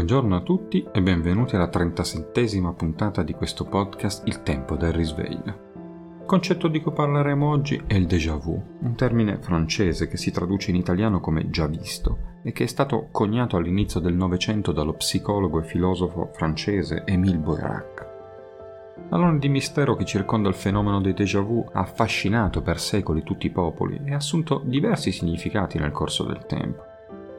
Buongiorno a tutti e benvenuti alla 37esima puntata di questo podcast Il tempo del risveglio. Il concetto di cui parleremo oggi è il déjà vu, un termine francese che si traduce in italiano come già visto e che è stato coniato all'inizio del Novecento dallo psicologo e filosofo francese Émile Boirac. L'alone di mistero che circonda il fenomeno dei déjà vu ha affascinato per secoli tutti i popoli e ha assunto diversi significati nel corso del tempo.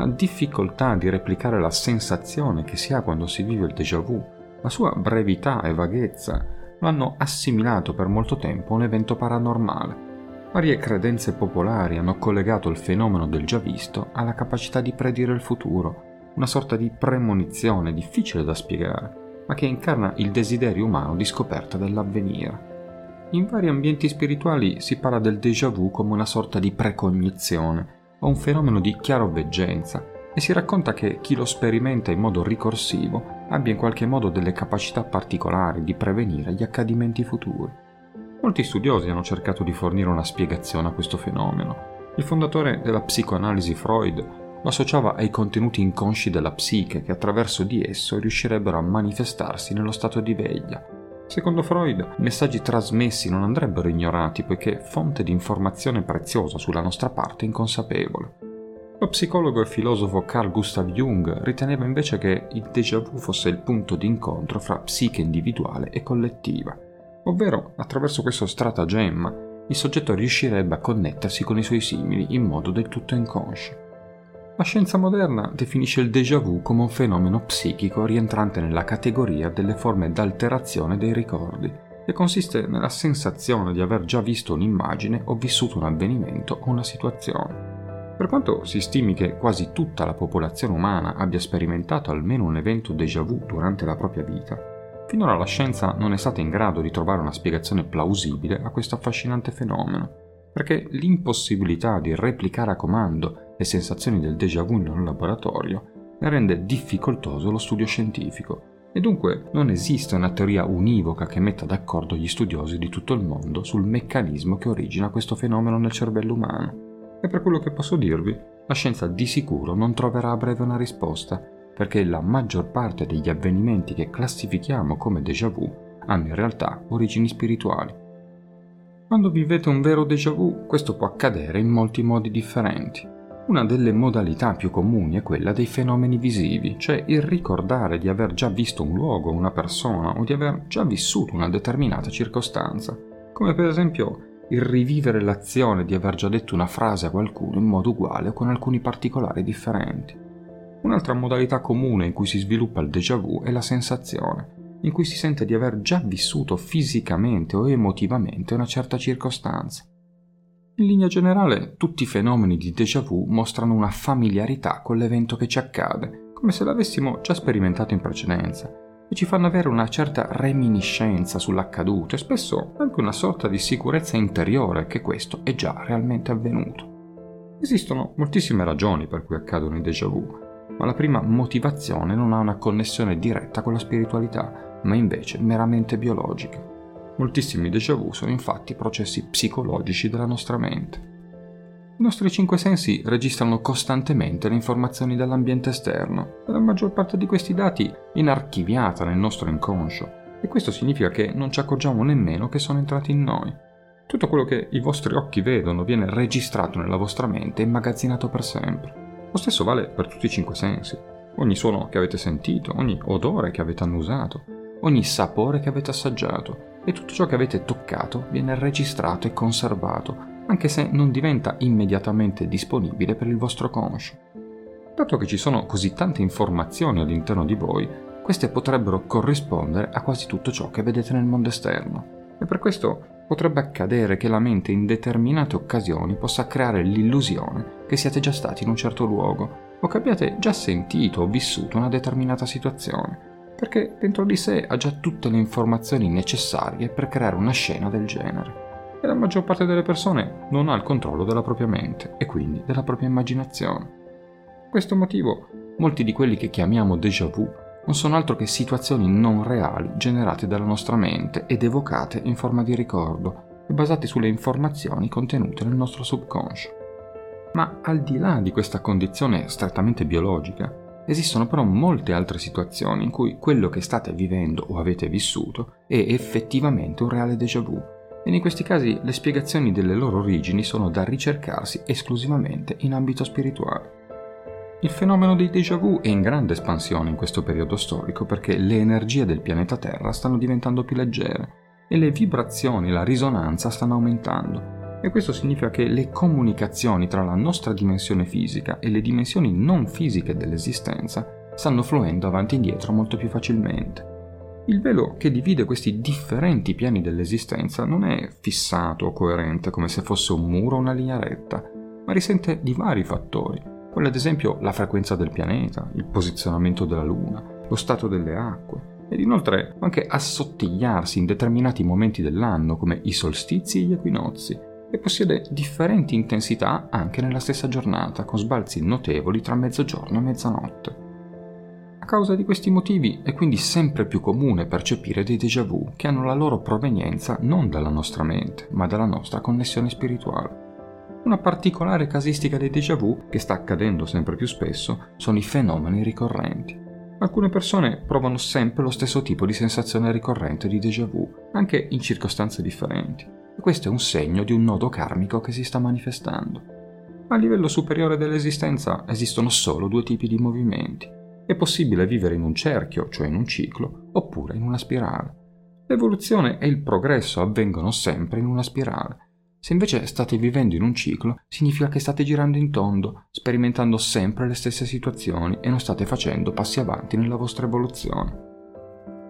La difficoltà di replicare la sensazione che si ha quando si vive il déjà vu, la sua brevità e vaghezza, lo hanno assimilato per molto tempo a un evento paranormale. Varie credenze popolari hanno collegato il fenomeno del già visto alla capacità di predire il futuro, una sorta di premonizione difficile da spiegare, ma che incarna il desiderio umano di scoperta dell'avvenire. In vari ambienti spirituali si parla del déjà vu come una sorta di precognizione, o un fenomeno di chiaroveggenza e si racconta che chi lo sperimenta in modo ricorsivo abbia in qualche modo delle capacità particolari di prevenire gli accadimenti futuri. Molti studiosi hanno cercato di fornire una spiegazione a questo fenomeno. Il fondatore della psicoanalisi Freud lo associava ai contenuti inconsci della psiche che attraverso di esso riuscirebbero a manifestarsi nello stato di veglia, Secondo Freud, messaggi trasmessi non andrebbero ignorati poiché fonte di informazione preziosa sulla nostra parte inconsapevole. Lo psicologo e filosofo Carl Gustav Jung riteneva invece che il déjà vu fosse il punto di incontro fra psiche individuale e collettiva, ovvero attraverso questo stratagemma il soggetto riuscirebbe a connettersi con i suoi simili in modo del tutto inconscio. La scienza moderna definisce il déjà vu come un fenomeno psichico rientrante nella categoria delle forme d'alterazione dei ricordi, che consiste nella sensazione di aver già visto un'immagine o vissuto un avvenimento o una situazione. Per quanto si stimi che quasi tutta la popolazione umana abbia sperimentato almeno un evento déjà vu durante la propria vita, finora la scienza non è stata in grado di trovare una spiegazione plausibile a questo affascinante fenomeno, perché l'impossibilità di replicare a comando le sensazioni del déjà vu in un laboratorio ne rende difficoltoso lo studio scientifico e dunque non esiste una teoria univoca che metta d'accordo gli studiosi di tutto il mondo sul meccanismo che origina questo fenomeno nel cervello umano. E per quello che posso dirvi, la scienza di sicuro non troverà a breve una risposta, perché la maggior parte degli avvenimenti che classifichiamo come déjà vu hanno in realtà origini spirituali. Quando vivete un vero déjà vu, questo può accadere in molti modi differenti. Una delle modalità più comuni è quella dei fenomeni visivi, cioè il ricordare di aver già visto un luogo, una persona o di aver già vissuto una determinata circostanza, come per esempio il rivivere l'azione di aver già detto una frase a qualcuno in modo uguale o con alcuni particolari differenti. Un'altra modalità comune in cui si sviluppa il déjà vu è la sensazione, in cui si sente di aver già vissuto fisicamente o emotivamente una certa circostanza. In linea generale, tutti i fenomeni di déjà vu mostrano una familiarità con l'evento che ci accade, come se l'avessimo già sperimentato in precedenza, e ci fanno avere una certa reminiscenza sull'accaduto e spesso anche una sorta di sicurezza interiore che questo è già realmente avvenuto. Esistono moltissime ragioni per cui accadono i déjà vu, ma la prima motivazione non ha una connessione diretta con la spiritualità, ma invece meramente biologica. Moltissimi déjà vu sono infatti processi psicologici della nostra mente. I nostri cinque sensi registrano costantemente le informazioni dall'ambiente esterno e la maggior parte di questi dati viene archiviata nel nostro inconscio e questo significa che non ci accorgiamo nemmeno che sono entrati in noi. Tutto quello che i vostri occhi vedono viene registrato nella vostra mente e immagazzinato per sempre. Lo stesso vale per tutti i cinque sensi. Ogni suono che avete sentito, ogni odore che avete annusato, ogni sapore che avete assaggiato, e tutto ciò che avete toccato viene registrato e conservato, anche se non diventa immediatamente disponibile per il vostro conscio. Dato che ci sono così tante informazioni all'interno di voi, queste potrebbero corrispondere a quasi tutto ciò che vedete nel mondo esterno. E per questo potrebbe accadere che la mente in determinate occasioni possa creare l'illusione che siate già stati in un certo luogo o che abbiate già sentito o vissuto una determinata situazione perché dentro di sé ha già tutte le informazioni necessarie per creare una scena del genere. E la maggior parte delle persone non ha il controllo della propria mente e quindi della propria immaginazione. Per questo motivo, molti di quelli che chiamiamo déjà vu non sono altro che situazioni non reali generate dalla nostra mente ed evocate in forma di ricordo e basate sulle informazioni contenute nel nostro subconscio. Ma al di là di questa condizione strettamente biologica, Esistono però molte altre situazioni in cui quello che state vivendo o avete vissuto è effettivamente un reale déjà vu e in questi casi le spiegazioni delle loro origini sono da ricercarsi esclusivamente in ambito spirituale. Il fenomeno dei déjà vu è in grande espansione in questo periodo storico perché le energie del pianeta Terra stanno diventando più leggere e le vibrazioni, la risonanza stanno aumentando. E questo significa che le comunicazioni tra la nostra dimensione fisica e le dimensioni non fisiche dell'esistenza stanno fluendo avanti e indietro molto più facilmente. Il velo che divide questi differenti piani dell'esistenza non è fissato o coerente come se fosse un muro o una linea retta, ma risente di vari fattori, come ad esempio la frequenza del pianeta, il posizionamento della Luna, lo stato delle acque, ed inoltre anche assottigliarsi in determinati momenti dell'anno come i solstizi e gli equinozi, e possiede differenti intensità anche nella stessa giornata, con sbalzi notevoli tra mezzogiorno e mezzanotte. A causa di questi motivi è quindi sempre più comune percepire dei déjà vu che hanno la loro provenienza non dalla nostra mente, ma dalla nostra connessione spirituale. Una particolare casistica dei déjà vu, che sta accadendo sempre più spesso, sono i fenomeni ricorrenti. Alcune persone provano sempre lo stesso tipo di sensazione ricorrente di déjà vu, anche in circostanze differenti. Questo è un segno di un nodo karmico che si sta manifestando. A livello superiore dell'esistenza esistono solo due tipi di movimenti. È possibile vivere in un cerchio, cioè in un ciclo, oppure in una spirale. L'evoluzione e il progresso avvengono sempre in una spirale. Se invece state vivendo in un ciclo, significa che state girando in tondo, sperimentando sempre le stesse situazioni e non state facendo passi avanti nella vostra evoluzione.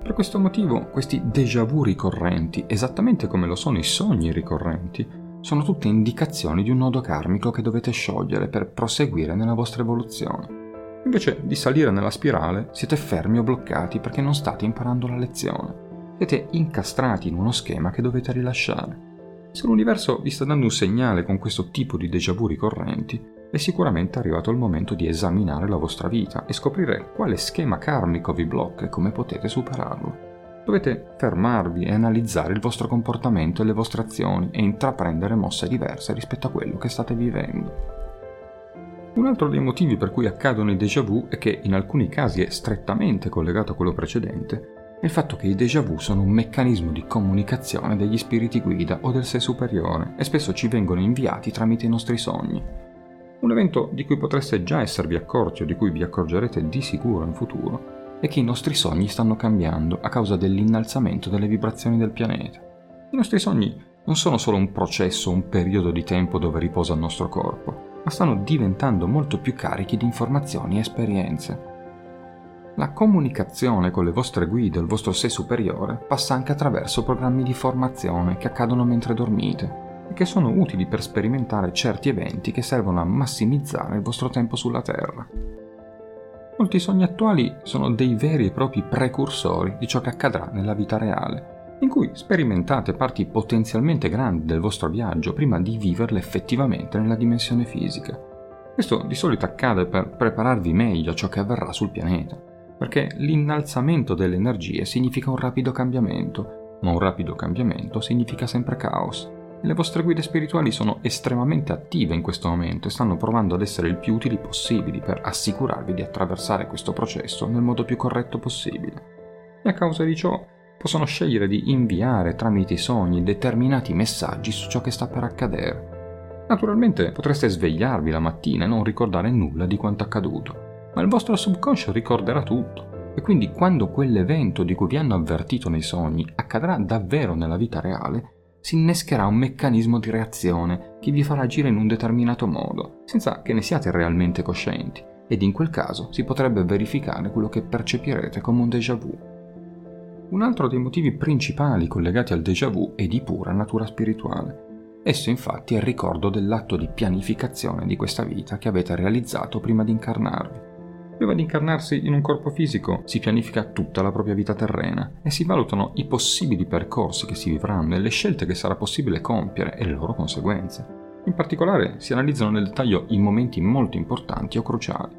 Per questo motivo questi déjà vu ricorrenti, esattamente come lo sono i sogni ricorrenti, sono tutte indicazioni di un nodo karmico che dovete sciogliere per proseguire nella vostra evoluzione. Invece di salire nella spirale, siete fermi o bloccati perché non state imparando la lezione. Siete incastrati in uno schema che dovete rilasciare. Se l'universo vi sta dando un segnale con questo tipo di déjà vu ricorrenti, è sicuramente arrivato il momento di esaminare la vostra vita e scoprire quale schema karmico vi blocca e come potete superarlo. Dovete fermarvi e analizzare il vostro comportamento e le vostre azioni e intraprendere mosse diverse rispetto a quello che state vivendo. Un altro dei motivi per cui accadono i déjà vu e che in alcuni casi è strettamente collegato a quello precedente è il fatto che i déjà vu sono un meccanismo di comunicazione degli spiriti guida o del sé superiore e spesso ci vengono inviati tramite i nostri sogni. Un evento di cui potreste già esservi accorti o di cui vi accorgerete di sicuro in futuro è che i nostri sogni stanno cambiando a causa dell'innalzamento delle vibrazioni del pianeta. I nostri sogni non sono solo un processo, un periodo di tempo dove riposa il nostro corpo, ma stanno diventando molto più carichi di informazioni e esperienze. La comunicazione con le vostre guide o il vostro sé superiore passa anche attraverso programmi di formazione che accadono mentre dormite e che sono utili per sperimentare certi eventi che servono a massimizzare il vostro tempo sulla Terra. Molti sogni attuali sono dei veri e propri precursori di ciò che accadrà nella vita reale, in cui sperimentate parti potenzialmente grandi del vostro viaggio prima di viverle effettivamente nella dimensione fisica. Questo di solito accade per prepararvi meglio a ciò che avverrà sul pianeta, perché l'innalzamento delle energie significa un rapido cambiamento, ma un rapido cambiamento significa sempre caos. Le vostre guide spirituali sono estremamente attive in questo momento e stanno provando ad essere il più utili possibili per assicurarvi di attraversare questo processo nel modo più corretto possibile. E a causa di ciò possono scegliere di inviare tramite i sogni determinati messaggi su ciò che sta per accadere. Naturalmente potreste svegliarvi la mattina e non ricordare nulla di quanto accaduto, ma il vostro subconscio ricorderà tutto. E quindi quando quell'evento di cui vi hanno avvertito nei sogni accadrà davvero nella vita reale, si innescherà un meccanismo di reazione che vi farà agire in un determinato modo, senza che ne siate realmente coscienti, ed in quel caso si potrebbe verificare quello che percepirete come un déjà vu. Un altro dei motivi principali collegati al déjà vu è di pura natura spirituale. Esso infatti è il ricordo dell'atto di pianificazione di questa vita che avete realizzato prima di incarnarvi Prima di incarnarsi in un corpo fisico si pianifica tutta la propria vita terrena e si valutano i possibili percorsi che si vivranno e le scelte che sarà possibile compiere e le loro conseguenze. In particolare si analizzano nel dettaglio i momenti molto importanti o cruciali.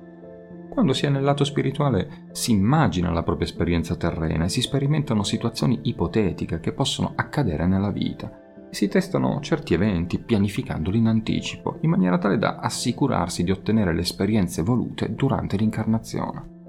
Quando si è nel lato spirituale si immagina la propria esperienza terrena e si sperimentano situazioni ipotetiche che possono accadere nella vita si testano certi eventi pianificandoli in anticipo, in maniera tale da assicurarsi di ottenere le esperienze volute durante l'incarnazione.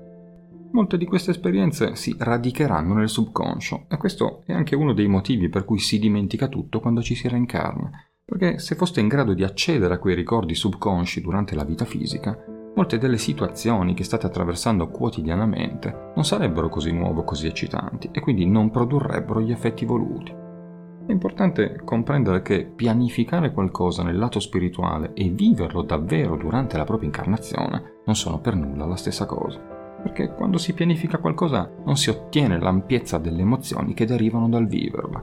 Molte di queste esperienze si radicheranno nel subconscio e questo è anche uno dei motivi per cui si dimentica tutto quando ci si reincarna, perché se foste in grado di accedere a quei ricordi subconsci durante la vita fisica, molte delle situazioni che state attraversando quotidianamente non sarebbero così nuove o così eccitanti e quindi non produrrebbero gli effetti voluti. È importante comprendere che pianificare qualcosa nel lato spirituale e viverlo davvero durante la propria incarnazione non sono per nulla la stessa cosa. Perché quando si pianifica qualcosa non si ottiene l'ampiezza delle emozioni che derivano dal viverla.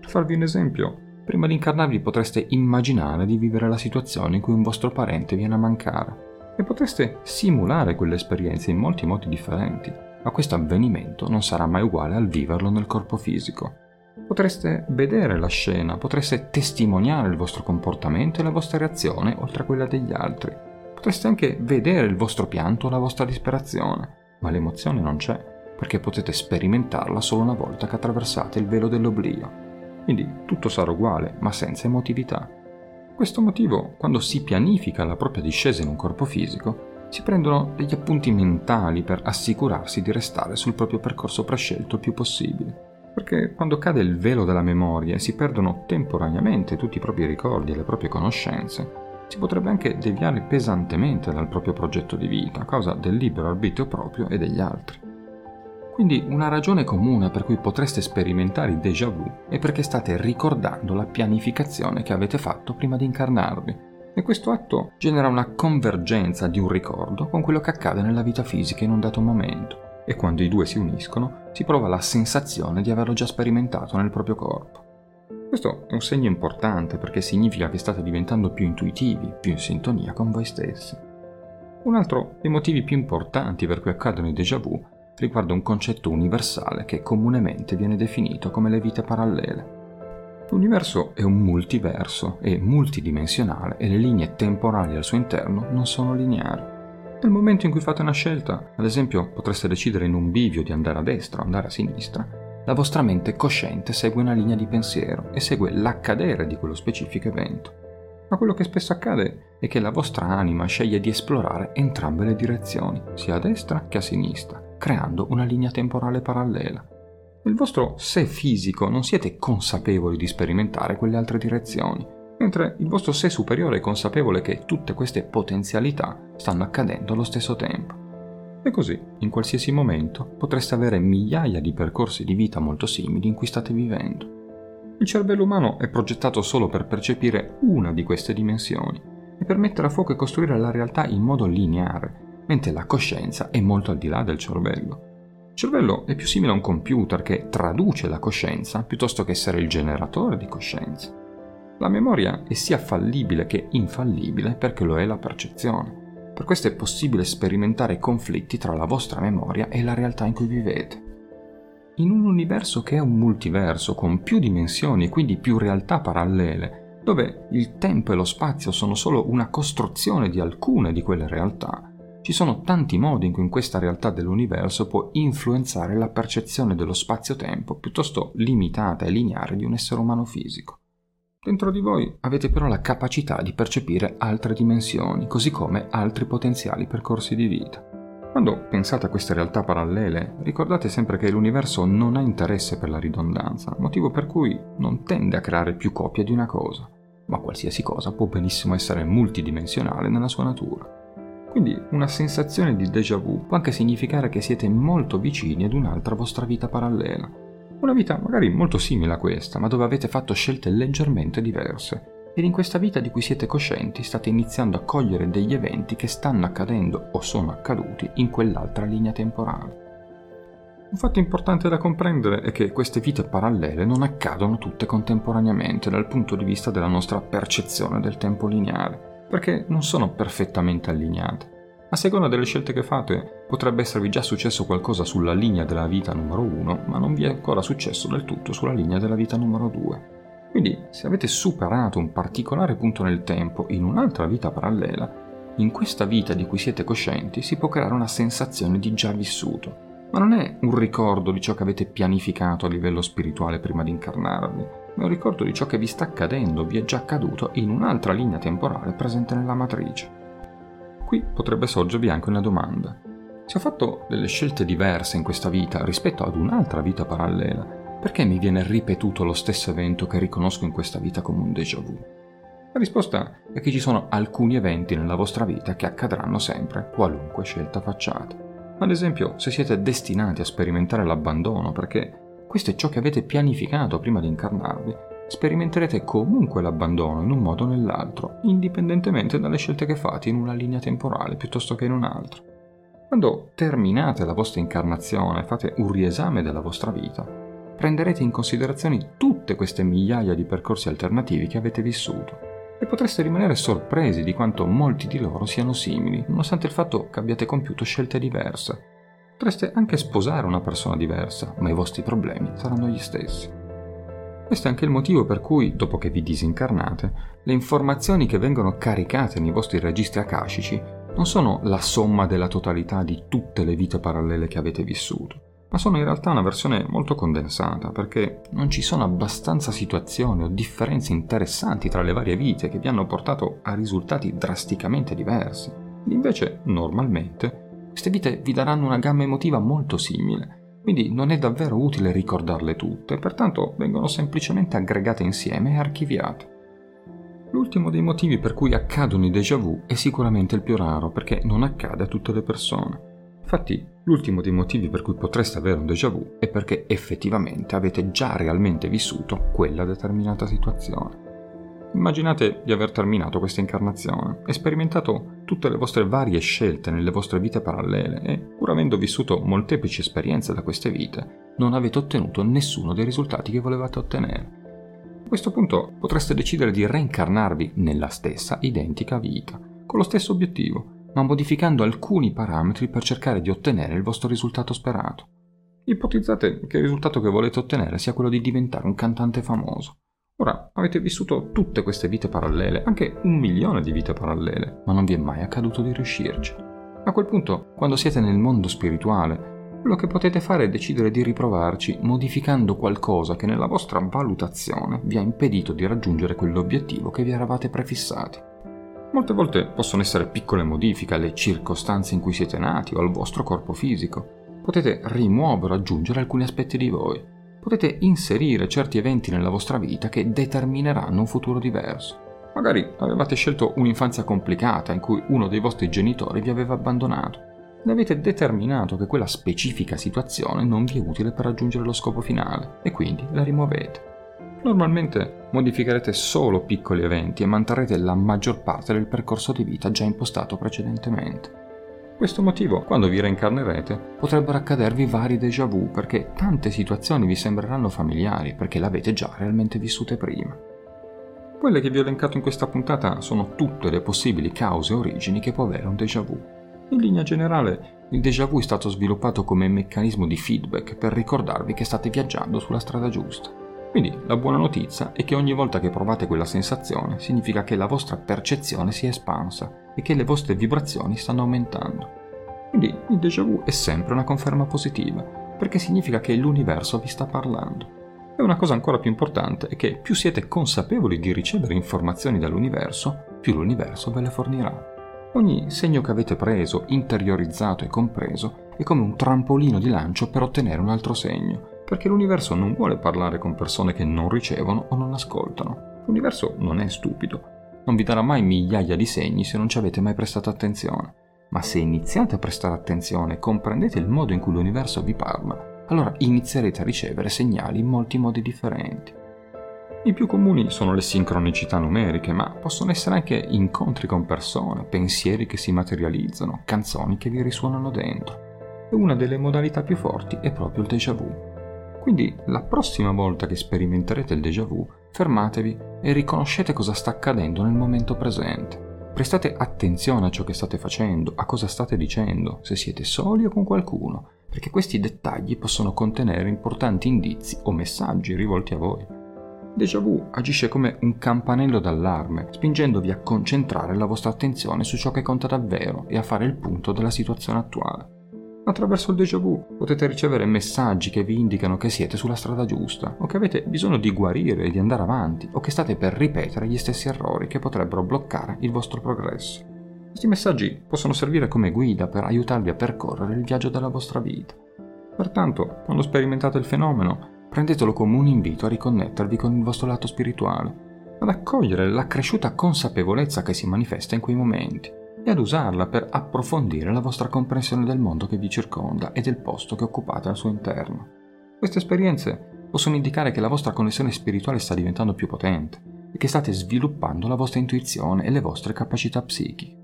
Per farvi un esempio, prima di incarnarvi potreste immaginare di vivere la situazione in cui un vostro parente viene a mancare e potreste simulare quell'esperienza in molti modi differenti, ma questo avvenimento non sarà mai uguale al viverlo nel corpo fisico Potreste vedere la scena, potreste testimoniare il vostro comportamento e la vostra reazione oltre a quella degli altri. Potreste anche vedere il vostro pianto o la vostra disperazione, ma l'emozione non c'è, perché potete sperimentarla solo una volta che attraversate il velo dell'oblio. Quindi tutto sarà uguale, ma senza emotività. Questo motivo, quando si pianifica la propria discesa in un corpo fisico, si prendono degli appunti mentali per assicurarsi di restare sul proprio percorso prescelto il più possibile perché quando cade il velo della memoria e si perdono temporaneamente tutti i propri ricordi e le proprie conoscenze, si potrebbe anche deviare pesantemente dal proprio progetto di vita a causa del libero arbitrio proprio e degli altri. Quindi una ragione comune per cui potreste sperimentare il déjà vu è perché state ricordando la pianificazione che avete fatto prima di incarnarvi. E questo atto genera una convergenza di un ricordo con quello che accade nella vita fisica in un dato momento e quando i due si uniscono si prova la sensazione di averlo già sperimentato nel proprio corpo. Questo è un segno importante perché significa che state diventando più intuitivi, più in sintonia con voi stessi. Un altro dei motivi più importanti per cui accadono i déjà vu riguarda un concetto universale che comunemente viene definito come le vite parallele. L'universo è un multiverso, è multidimensionale e le linee temporali al suo interno non sono lineari. Nel momento in cui fate una scelta, ad esempio potreste decidere in un bivio di andare a destra o andare a sinistra, la vostra mente cosciente segue una linea di pensiero e segue l'accadere di quello specifico evento. Ma quello che spesso accade è che la vostra anima sceglie di esplorare entrambe le direzioni, sia a destra che a sinistra, creando una linea temporale parallela. Nel vostro sé fisico non siete consapevoli di sperimentare quelle altre direzioni, mentre il vostro sé superiore è consapevole che tutte queste potenzialità stanno accadendo allo stesso tempo. E così, in qualsiasi momento, potreste avere migliaia di percorsi di vita molto simili in cui state vivendo. Il cervello umano è progettato solo per percepire una di queste dimensioni e per mettere a fuoco e costruire la realtà in modo lineare, mentre la coscienza è molto al di là del cervello. Il cervello è più simile a un computer che traduce la coscienza piuttosto che essere il generatore di coscienza. La memoria è sia fallibile che infallibile perché lo è la percezione. Per questo è possibile sperimentare conflitti tra la vostra memoria e la realtà in cui vivete. In un universo che è un multiverso con più dimensioni e quindi più realtà parallele, dove il tempo e lo spazio sono solo una costruzione di alcune di quelle realtà, ci sono tanti modi in cui questa realtà dell'universo può influenzare la percezione dello spazio-tempo piuttosto limitata e lineare di un essere umano fisico. Dentro di voi avete però la capacità di percepire altre dimensioni, così come altri potenziali percorsi di vita. Quando pensate a queste realtà parallele, ricordate sempre che l'universo non ha interesse per la ridondanza, motivo per cui non tende a creare più copie di una cosa, ma qualsiasi cosa può benissimo essere multidimensionale nella sua natura. Quindi una sensazione di déjà vu può anche significare che siete molto vicini ad un'altra vostra vita parallela, una vita magari molto simile a questa, ma dove avete fatto scelte leggermente diverse. Ed in questa vita di cui siete coscienti state iniziando a cogliere degli eventi che stanno accadendo o sono accaduti in quell'altra linea temporale. Un fatto importante da comprendere è che queste vite parallele non accadono tutte contemporaneamente dal punto di vista della nostra percezione del tempo lineare, perché non sono perfettamente allineate. A seconda delle scelte che fate, potrebbe esservi già successo qualcosa sulla linea della vita numero 1, ma non vi è ancora successo del tutto sulla linea della vita numero 2. Quindi, se avete superato un particolare punto nel tempo in un'altra vita parallela, in questa vita di cui siete coscienti si può creare una sensazione di già vissuto. Ma non è un ricordo di ciò che avete pianificato a livello spirituale prima di incarnarvi, è un ricordo di ciò che vi sta accadendo, vi è già accaduto in un'altra linea temporale presente nella matrice. Qui potrebbe sorgervi anche una domanda. Se ho fatto delle scelte diverse in questa vita rispetto ad un'altra vita parallela, perché mi viene ripetuto lo stesso evento che riconosco in questa vita come un déjà vu? La risposta è che ci sono alcuni eventi nella vostra vita che accadranno sempre, qualunque scelta facciate. Ad esempio, se siete destinati a sperimentare l'abbandono perché questo è ciò che avete pianificato prima di incarnarvi, sperimenterete comunque l'abbandono in un modo o nell'altro, indipendentemente dalle scelte che fate in una linea temporale piuttosto che in un'altra. Quando terminate la vostra incarnazione e fate un riesame della vostra vita, prenderete in considerazione tutte queste migliaia di percorsi alternativi che avete vissuto e potreste rimanere sorpresi di quanto molti di loro siano simili, nonostante il fatto che abbiate compiuto scelte diverse. Potreste anche sposare una persona diversa, ma i vostri problemi saranno gli stessi. Questo è anche il motivo per cui, dopo che vi disincarnate, le informazioni che vengono caricate nei vostri registri akashici non sono la somma della totalità di tutte le vite parallele che avete vissuto ma sono in realtà una versione molto condensata perché non ci sono abbastanza situazioni o differenze interessanti tra le varie vite che vi hanno portato a risultati drasticamente diversi. Invece, normalmente, queste vite vi daranno una gamma emotiva molto simile, quindi non è davvero utile ricordarle tutte, pertanto vengono semplicemente aggregate insieme e archiviate. L'ultimo dei motivi per cui accadono i déjà vu è sicuramente il più raro perché non accade a tutte le persone. Infatti, l'ultimo dei motivi per cui potreste avere un déjà vu è perché effettivamente avete già realmente vissuto quella determinata situazione. Immaginate di aver terminato questa incarnazione sperimentato tutte le vostre varie scelte nelle vostre vite parallele e, pur avendo vissuto molteplici esperienze da queste vite, non avete ottenuto nessuno dei risultati che volevate ottenere. A questo punto potreste decidere di reincarnarvi nella stessa identica vita, con lo stesso obiettivo, ma modificando alcuni parametri per cercare di ottenere il vostro risultato sperato. Ipotizzate che il risultato che volete ottenere sia quello di diventare un cantante famoso. Ora, avete vissuto tutte queste vite parallele, anche un milione di vite parallele, ma non vi è mai accaduto di riuscirci. A quel punto, quando siete nel mondo spirituale, quello che potete fare è decidere di riprovarci modificando qualcosa che nella vostra valutazione vi ha impedito di raggiungere quell'obiettivo che vi eravate prefissati. Molte volte possono essere piccole modifiche alle circostanze in cui siete nati o al vostro corpo fisico. Potete rimuovere o aggiungere alcuni aspetti di voi. Potete inserire certi eventi nella vostra vita che determineranno un futuro diverso. Magari avevate scelto un'infanzia complicata in cui uno dei vostri genitori vi aveva abbandonato ed avete determinato che quella specifica situazione non vi è utile per raggiungere lo scopo finale e quindi la rimuovete. Normalmente modificherete solo piccoli eventi e manterrete la maggior parte del percorso di vita già impostato precedentemente. Questo motivo, quando vi reincarnerete, potrebbero accadervi vari déjà vu perché tante situazioni vi sembreranno familiari perché le avete già realmente vissute prima. Quelle che vi ho elencato in questa puntata sono tutte le possibili cause e origini che può avere un déjà vu. In linea generale, il déjà vu è stato sviluppato come meccanismo di feedback per ricordarvi che state viaggiando sulla strada giusta. Quindi la buona notizia è che ogni volta che provate quella sensazione significa che la vostra percezione si è espansa e che le vostre vibrazioni stanno aumentando. Quindi il déjà vu è sempre una conferma positiva, perché significa che l'universo vi sta parlando. E una cosa ancora più importante è che più siete consapevoli di ricevere informazioni dall'universo, più l'universo ve le fornirà. Ogni segno che avete preso, interiorizzato e compreso è come un trampolino di lancio per ottenere un altro segno perché l'universo non vuole parlare con persone che non ricevono o non ascoltano. L'universo non è stupido, non vi darà mai migliaia di segni se non ci avete mai prestato attenzione. Ma se iniziate a prestare attenzione e comprendete il modo in cui l'universo vi parla, allora inizierete a ricevere segnali in molti modi differenti. I più comuni sono le sincronicità numeriche, ma possono essere anche incontri con persone, pensieri che si materializzano, canzoni che vi risuonano dentro. E una delle modalità più forti è proprio il déjà vu. Quindi la prossima volta che sperimenterete il déjà vu, fermatevi e riconoscete cosa sta accadendo nel momento presente. Prestate attenzione a ciò che state facendo, a cosa state dicendo, se siete soli o con qualcuno, perché questi dettagli possono contenere importanti indizi o messaggi rivolti a voi. Déjà vu agisce come un campanello d'allarme, spingendovi a concentrare la vostra attenzione su ciò che conta davvero e a fare il punto della situazione attuale. Attraverso il déjà vu potete ricevere messaggi che vi indicano che siete sulla strada giusta, o che avete bisogno di guarire e di andare avanti, o che state per ripetere gli stessi errori che potrebbero bloccare il vostro progresso. Questi messaggi possono servire come guida per aiutarvi a percorrere il viaggio della vostra vita. Pertanto, quando sperimentate il fenomeno, prendetelo come un invito a riconnettervi con il vostro lato spirituale, ad accogliere l'accresciuta consapevolezza che si manifesta in quei momenti e ad usarla per approfondire la vostra comprensione del mondo che vi circonda e del posto che occupate al suo interno. Queste esperienze possono indicare che la vostra connessione spirituale sta diventando più potente e che state sviluppando la vostra intuizione e le vostre capacità psichiche.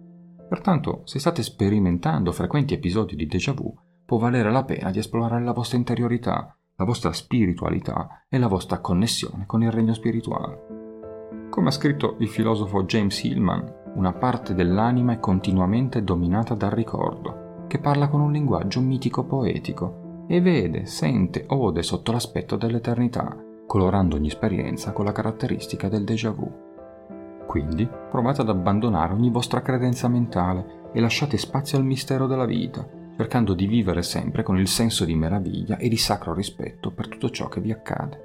Pertanto, se state sperimentando frequenti episodi di déjà vu, può valere la pena di esplorare la vostra interiorità, la vostra spiritualità e la vostra connessione con il regno spirituale. Come ha scritto il filosofo James Hillman, una parte dell'anima è continuamente dominata dal ricordo, che parla con un linguaggio mitico-poetico e vede, sente, ode sotto l'aspetto dell'eternità, colorando ogni esperienza con la caratteristica del déjà vu. Quindi provate ad abbandonare ogni vostra credenza mentale e lasciate spazio al mistero della vita, cercando di vivere sempre con il senso di meraviglia e di sacro rispetto per tutto ciò che vi accade.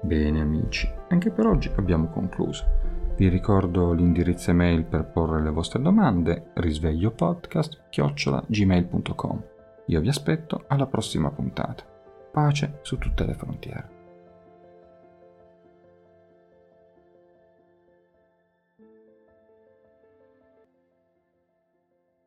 Bene amici, anche per oggi abbiamo concluso. Vi ricordo l'indirizzo email per porre le vostre domande, risvegliopodcast-gmail.com. Io vi aspetto alla prossima puntata. Pace su tutte le frontiere.